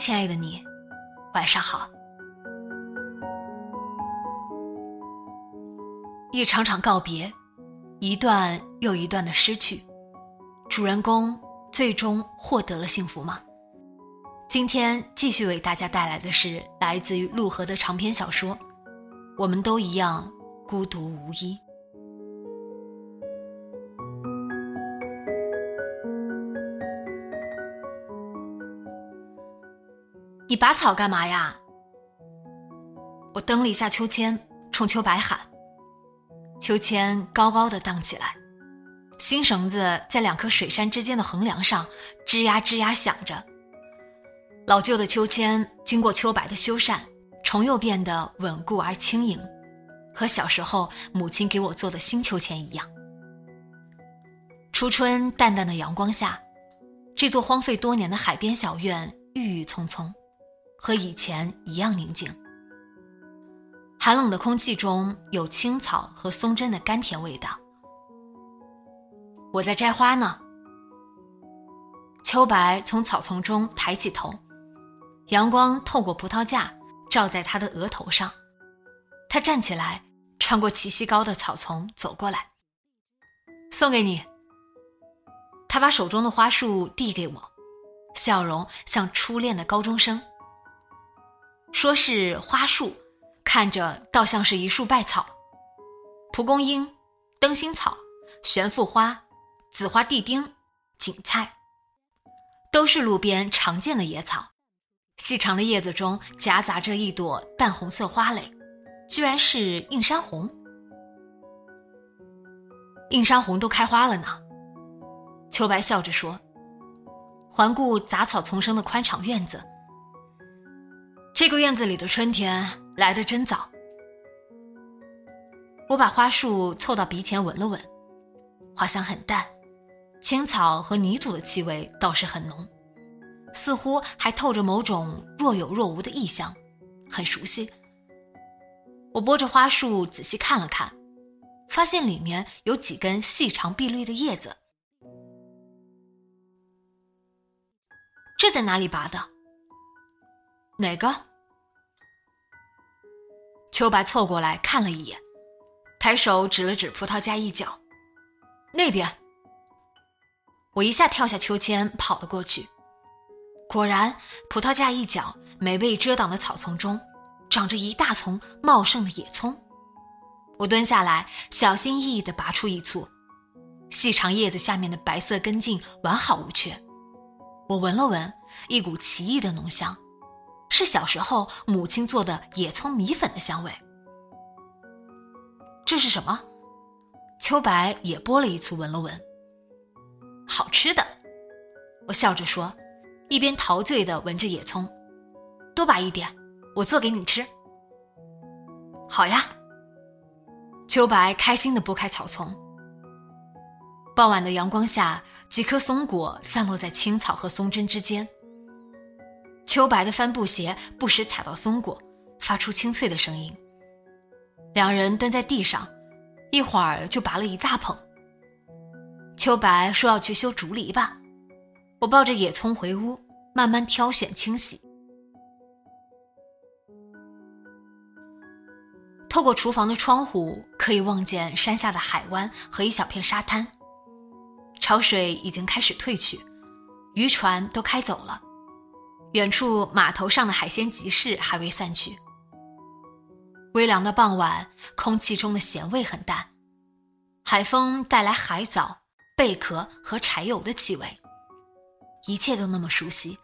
亲爱的你，晚上好。一场场告别，一段又一段的失去，主人公最终获得了幸福吗？今天继续为大家带来的是来自于陆河的长篇小说《我们都一样孤独无依》。你拔草干嘛呀？我蹬了一下秋千，冲秋白喊。秋千高高的荡起来，新绳子在两颗水杉之间的横梁上吱呀吱呀响着。老旧的秋千经过秋白的修缮，重又变得稳固而轻盈，和小时候母亲给我做的新秋千一样。初春淡淡的阳光下，这座荒废多年的海边小院郁郁葱葱。和以前一样宁静。寒冷的空气中有青草和松针的甘甜味道。我在摘花呢。秋白从草丛中抬起头，阳光透过葡萄架照在他的额头上。他站起来，穿过齐膝高的草丛走过来。送给你。他把手中的花束递给我，笑容像初恋的高中生。说是花树，看着倒像是一束败草。蒲公英、灯芯草、悬浮花、紫花地丁、堇菜，都是路边常见的野草。细长的叶子中夹杂着一朵淡红色花蕾，居然是映山红。映山红都开花了呢。秋白笑着说，环顾杂草丛生的宽敞院子。这个院子里的春天来得真早。我把花束凑到鼻前闻了闻，花香很淡，青草和泥土的气味倒是很浓，似乎还透着某种若有若无的异香，很熟悉。我拨着花束仔细看了看，发现里面有几根细长碧绿的叶子。这在哪里拔的？哪个？秋白凑过来看了一眼，抬手指了指葡萄架一角，那边。我一下跳下秋千，跑了过去。果然，葡萄架一角没被遮挡的草丛中，长着一大丛茂盛的野葱。我蹲下来，小心翼翼地拔出一簇，细长叶子下面的白色根茎完好无缺。我闻了闻，一股奇异的浓香。是小时候母亲做的野葱米粉的香味。这是什么？秋白也剥了一簇闻了闻。好吃的，我笑着说，一边陶醉的闻着野葱。多拔一点，我做给你吃。好呀。秋白开心的拨开草丛。傍晚的阳光下，几颗松果散落在青草和松针之间。秋白的帆布鞋不时踩到松果，发出清脆的声音。两人蹲在地上，一会儿就拔了一大捧。秋白说要去修竹篱笆，我抱着野葱回屋，慢慢挑选清洗。透过厨房的窗户，可以望见山下的海湾和一小片沙滩。潮水已经开始退去，渔船都开走了。远处码头上的海鲜集市还未散去。微凉的傍晚，空气中的咸味很淡，海风带来海藻、贝壳和柴油的气味，一切都那么熟悉，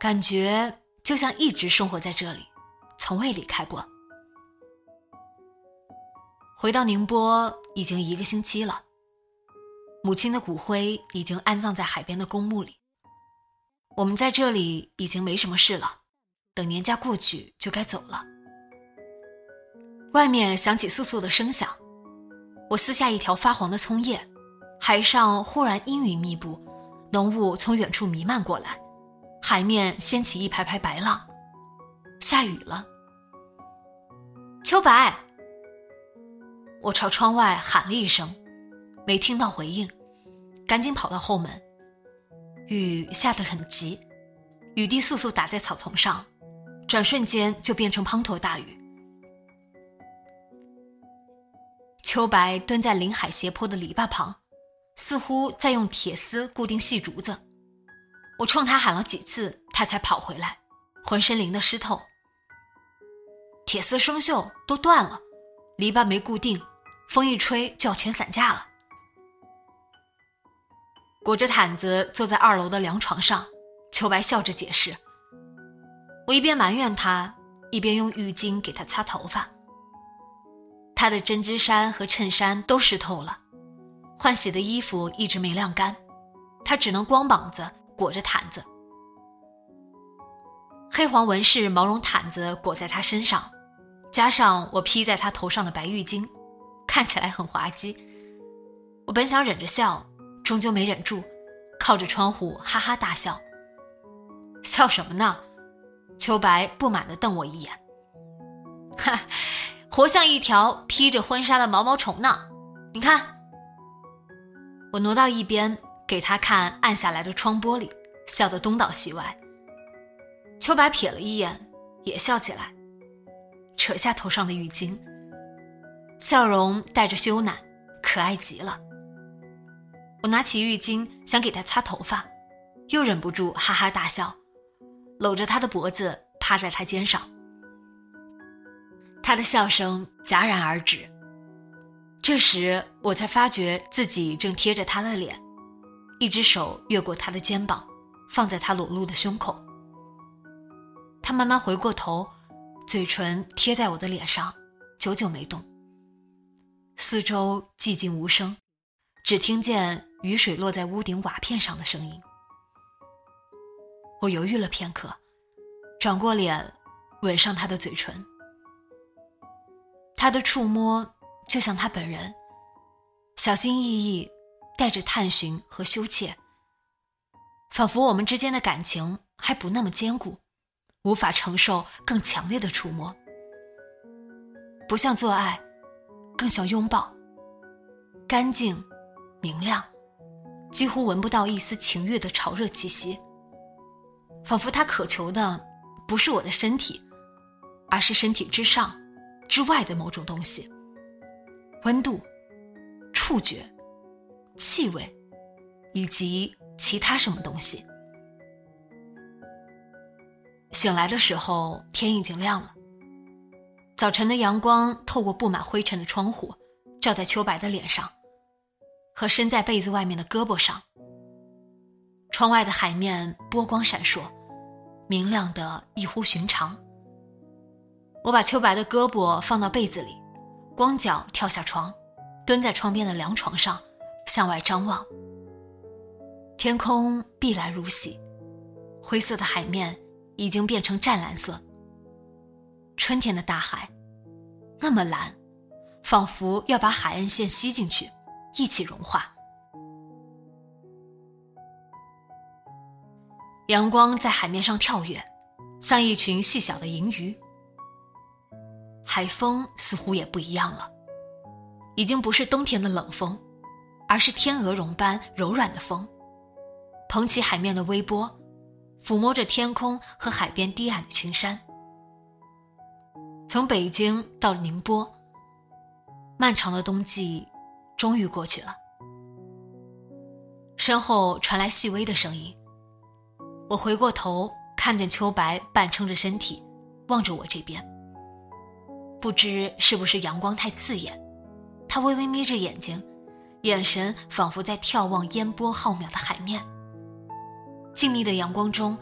感觉就像一直生活在这里，从未离开过。回到宁波已经一个星期了，母亲的骨灰已经安葬在海边的公墓里。我们在这里已经没什么事了，等年假过去就该走了。外面响起簌簌的声响，我撕下一条发黄的葱叶，海上忽然阴云密布，浓雾从远处弥漫过来，海面掀起一排排白浪，下雨了。秋白，我朝窗外喊了一声，没听到回应，赶紧跑到后门。雨下得很急，雨滴簌簌打在草丛上，转瞬间就变成滂沱大雨。秋白蹲在临海斜坡的篱笆旁，似乎在用铁丝固定细竹子。我冲他喊了几次，他才跑回来，浑身淋得湿透。铁丝生锈，都断了，篱笆没固定，风一吹就要全散架了。裹着毯子坐在二楼的凉床上，秋白笑着解释。我一边埋怨他，一边用浴巾给他擦头发。他的针织衫和衬衫都湿透了，换洗的衣服一直没晾干，他只能光膀子裹着毯子。黑黄纹饰毛绒毯子裹在他身上，加上我披在他头上的白浴巾，看起来很滑稽。我本想忍着笑，终究没忍住，靠着窗户哈哈大笑。笑什么呢？秋白不满地瞪我一眼，哈。活像一条披着婚纱的毛毛虫呢，你看。我挪到一边给他看暗下来的窗玻璃，笑得东倒西歪。秋白瞥了一眼，也笑起来，扯下头上的浴巾，笑容带着羞赧，可爱极了。我拿起浴巾想给他擦头发，又忍不住哈哈大笑，搂着他的脖子趴在他肩上。他的笑声戛然而止。这时，我才发觉自己正贴着他的脸，一只手越过他的肩膀，放在他裸露的胸口。他慢慢回过头，嘴唇贴在我的脸上，久久没动。四周寂静无声，只听见雨水落在屋顶瓦片上的声音。我犹豫了片刻，转过脸，吻上他的嘴唇。他的触摸就像他本人，小心翼翼，带着探寻和羞怯，仿佛我们之间的感情还不那么坚固，无法承受更强烈的触摸。不像做爱，更像拥抱，干净、明亮，几乎闻不到一丝情欲的潮热气息，仿佛他渴求的不是我的身体，而是身体之上。之外的某种东西，温度、触觉、气味，以及其他什么东西。醒来的时候，天已经亮了。早晨的阳光透过布满灰尘的窗户，照在秋白的脸上，和伸在被子外面的胳膊上。窗外的海面波光闪烁，明亮的异乎寻常。我把秋白的胳膊放到被子里，光脚跳下床，蹲在窗边的凉床上，向外张望。天空碧蓝如洗，灰色的海面已经变成湛蓝色。春天的大海，那么蓝，仿佛要把海岸线吸进去，一起融化。阳光在海面上跳跃，像一群细小的银鱼。海风似乎也不一样了，已经不是冬天的冷风，而是天鹅绒般柔软的风，捧起海面的微波，抚摸着天空和海边低矮的群山。从北京到宁波，漫长的冬季终于过去了。身后传来细微的声音，我回过头，看见秋白半撑着身体，望着我这边。不知是不是阳光太刺眼，他微微眯着眼睛，眼神仿佛在眺望烟波浩渺的海面。静谧的阳光中，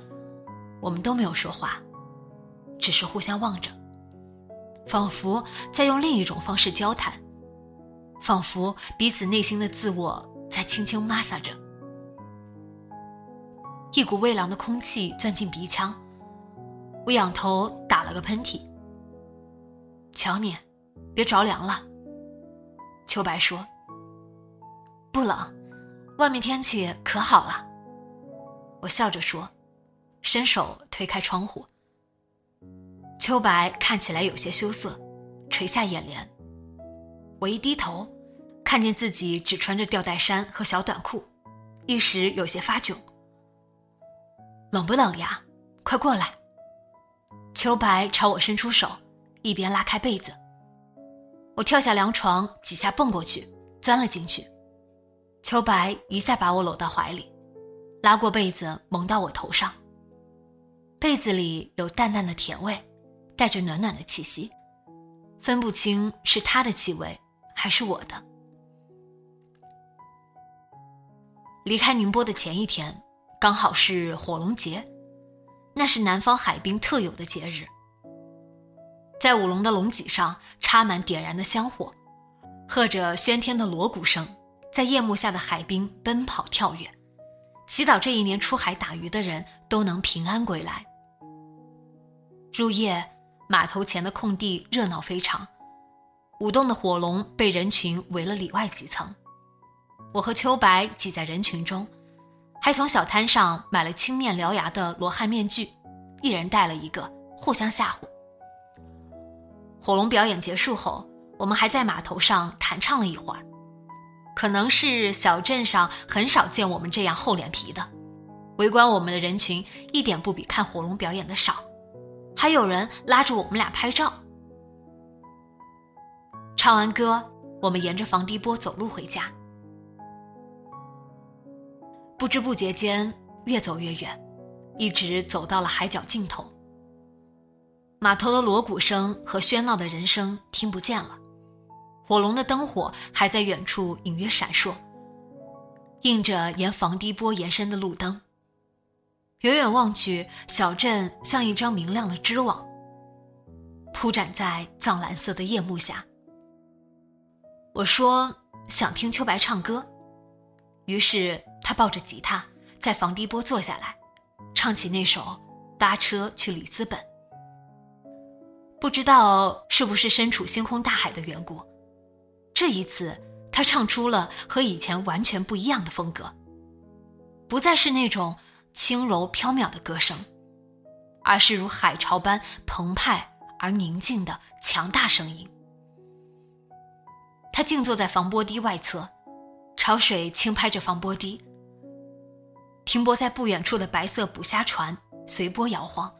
我们都没有说话，只是互相望着，仿佛在用另一种方式交谈，仿佛彼此内心的自我在轻轻摩挲着。一股微凉的空气钻进鼻腔，我仰头打了个喷嚏。瞧你，别着凉了。秋白说：“不冷，外面天气可好了。”我笑着说，伸手推开窗户。秋白看起来有些羞涩，垂下眼帘。我一低头，看见自己只穿着吊带衫和小短裤，一时有些发窘。冷不冷呀？快过来！秋白朝我伸出手，一边拉开被子。我跳下凉床，几下蹦过去，钻了进去。秋白一下把我搂到怀里，拉过被子蒙到我头上。被子里有淡淡的甜味，带着暖暖的气息，分不清是他的气味还是我的。离开宁波的前一天。刚好是火龙节，那是南方海滨特有的节日。在舞龙的龙脊上插满点燃的香火，和着喧天的锣鼓声，在夜幕下的海滨奔跑跳跃，祈祷这一年出海打鱼的人都能平安归来。入夜，码头前的空地热闹非常，舞动的火龙被人群围了里外几层，我和秋白挤在人群中。还从小摊上买了青面獠牙的罗汉面具，一人戴了一个，互相吓唬。火龙表演结束后，我们还在码头上弹唱了一会儿。可能是小镇上很少见我们这样厚脸皮的，围观我们的人群一点不比看火龙表演的少，还有人拉着我们俩拍照。唱完歌，我们沿着防堤坡走路回家。不知不觉间，越走越远，一直走到了海角尽头。码头的锣鼓声和喧闹的人声听不见了，火龙的灯火还在远处隐约闪烁，映着沿防堤坡延伸的路灯。远远望去，小镇像一张明亮的织网，铺展在藏蓝色的夜幕下。我说想听秋白唱歌，于是。他抱着吉他，在防堤坡坐下来，唱起那首《搭车去里斯本》。不知道是不是身处星空大海的缘故，这一次他唱出了和以前完全不一样的风格，不再是那种轻柔飘渺的歌声，而是如海潮般澎湃而宁静的强大声音。他静坐在防波堤外侧，潮水轻拍着防波堤。停泊在不远处的白色捕虾船随波摇晃，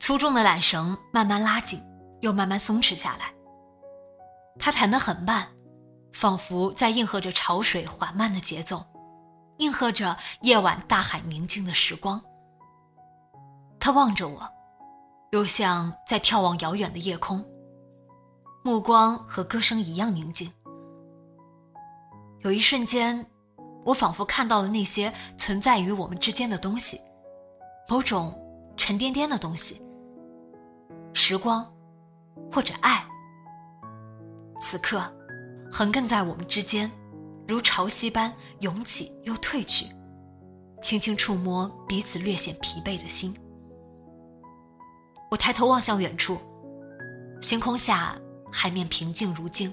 粗重的缆绳慢慢拉紧，又慢慢松弛下来。他弹得很慢，仿佛在应和着潮水缓慢的节奏，应和着夜晚大海宁静的时光。他望着我，又像在眺望遥远的夜空，目光和歌声一样宁静。有一瞬间。我仿佛看到了那些存在于我们之间的东西，某种沉甸甸的东西，时光，或者爱。此刻，横亘在我们之间，如潮汐般涌起又退去，轻轻触摸彼此略显疲惫的心。我抬头望向远处，星空下，海面平静如镜。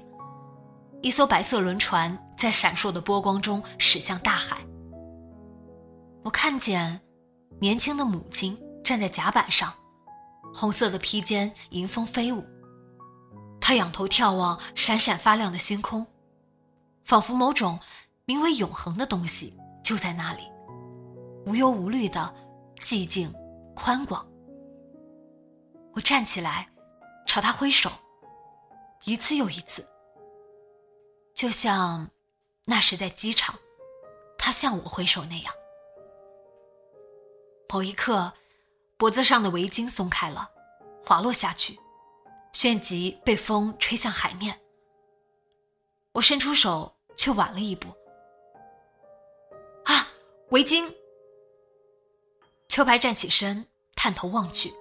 一艘白色轮船在闪烁的波光中驶向大海。我看见年轻的母亲站在甲板上，红色的披肩迎风飞舞。她仰头眺望闪闪发亮的星空，仿佛某种名为永恒的东西就在那里，无忧无虑的寂静宽广。我站起来，朝他挥手，一次又一次。就像那时在机场，他向我挥手那样。某一刻，脖子上的围巾松开了，滑落下去，旋即被风吹向海面。我伸出手，却晚了一步。啊，围巾！秋白站起身，探头望去，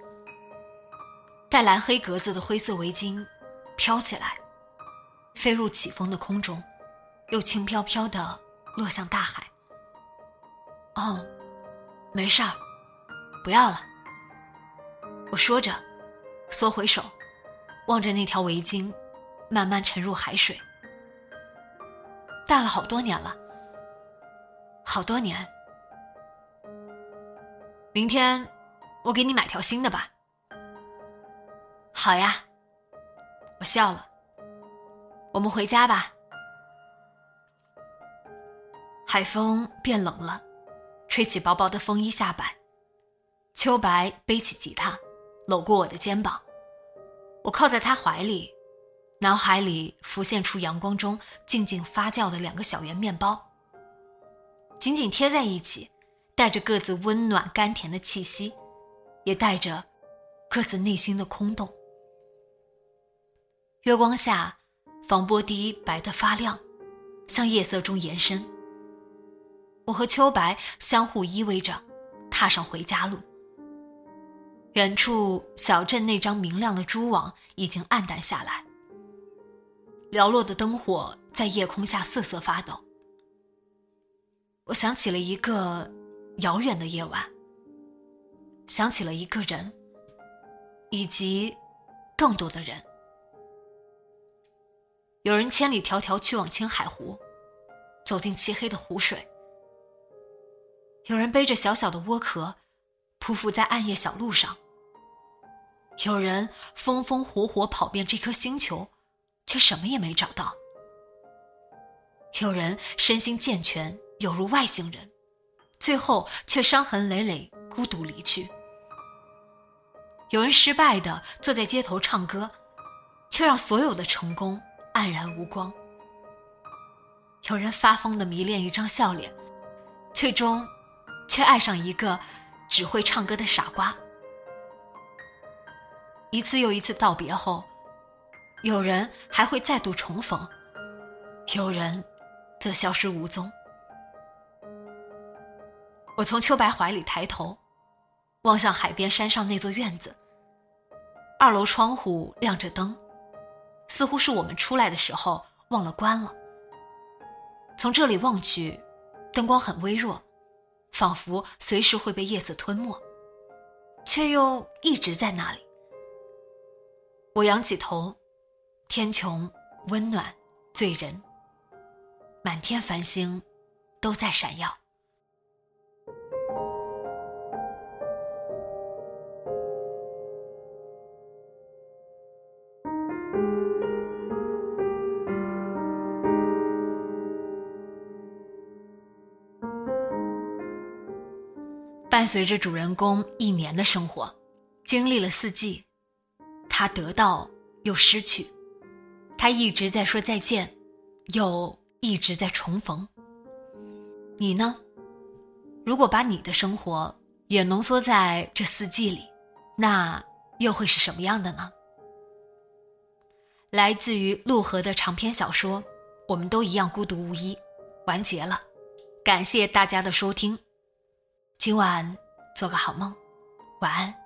带蓝黑格子的灰色围巾飘起来，飞入起风的空中，又轻飘飘的落向大海。哦，没事儿，不要了。我说着，缩回手，望着那条围巾慢慢沉入海水。戴了好多年了，好多年。明天我给你买条新的吧。好呀，我笑了。我们回家吧。海风变冷了，吹起薄薄的风衣下摆。秋白背起吉他，搂过我的肩膀，我靠在他怀里。脑海里浮现出阳光中静静发酵的两个小圆面包，紧紧贴在一起，带着各自温暖甘甜的气息，也带着各自内心的空洞。月光下，防波堤白得发亮，向夜色中延伸。我和秋白相互依偎着，踏上回家路。远处小镇那张明亮的蛛网已经暗淡下来。寥落的灯火在夜空下瑟瑟发抖。我想起了一个遥远的夜晚，想起了一个人，以及更多的人。有人千里迢迢去往青海湖，走进漆黑的湖水；有人背着小小的窝壳，匍匐在暗夜小路上；有人风风火火跑遍这颗星球。却什么也没找到。有人身心健全，有如外星人，最后却伤痕累累，孤独离去。有人失败的坐在街头唱歌，却让所有的成功黯然无光。有人发疯的迷恋一张笑脸，最终却爱上一个只会唱歌的傻瓜。一次又一次道别后。有人还会再度重逢，有人则消失无踪。我从秋白怀里抬头，望向海边山上那座院子。二楼窗户亮着灯，似乎是我们出来的时候忘了关了。从这里望去，灯光很微弱，仿佛随时会被夜色吞没，却又一直在那里。我仰起头。天穹温暖醉人，满天繁星都在闪耀。伴随着主人公一年的生活，经历了四季，他得到又失去。他一直在说再见，又一直在重逢。你呢？如果把你的生活也浓缩在这四季里，那又会是什么样的呢？来自于陆河的长篇小说《我们都一样孤独无依》，完结了。感谢大家的收听，今晚做个好梦，晚安。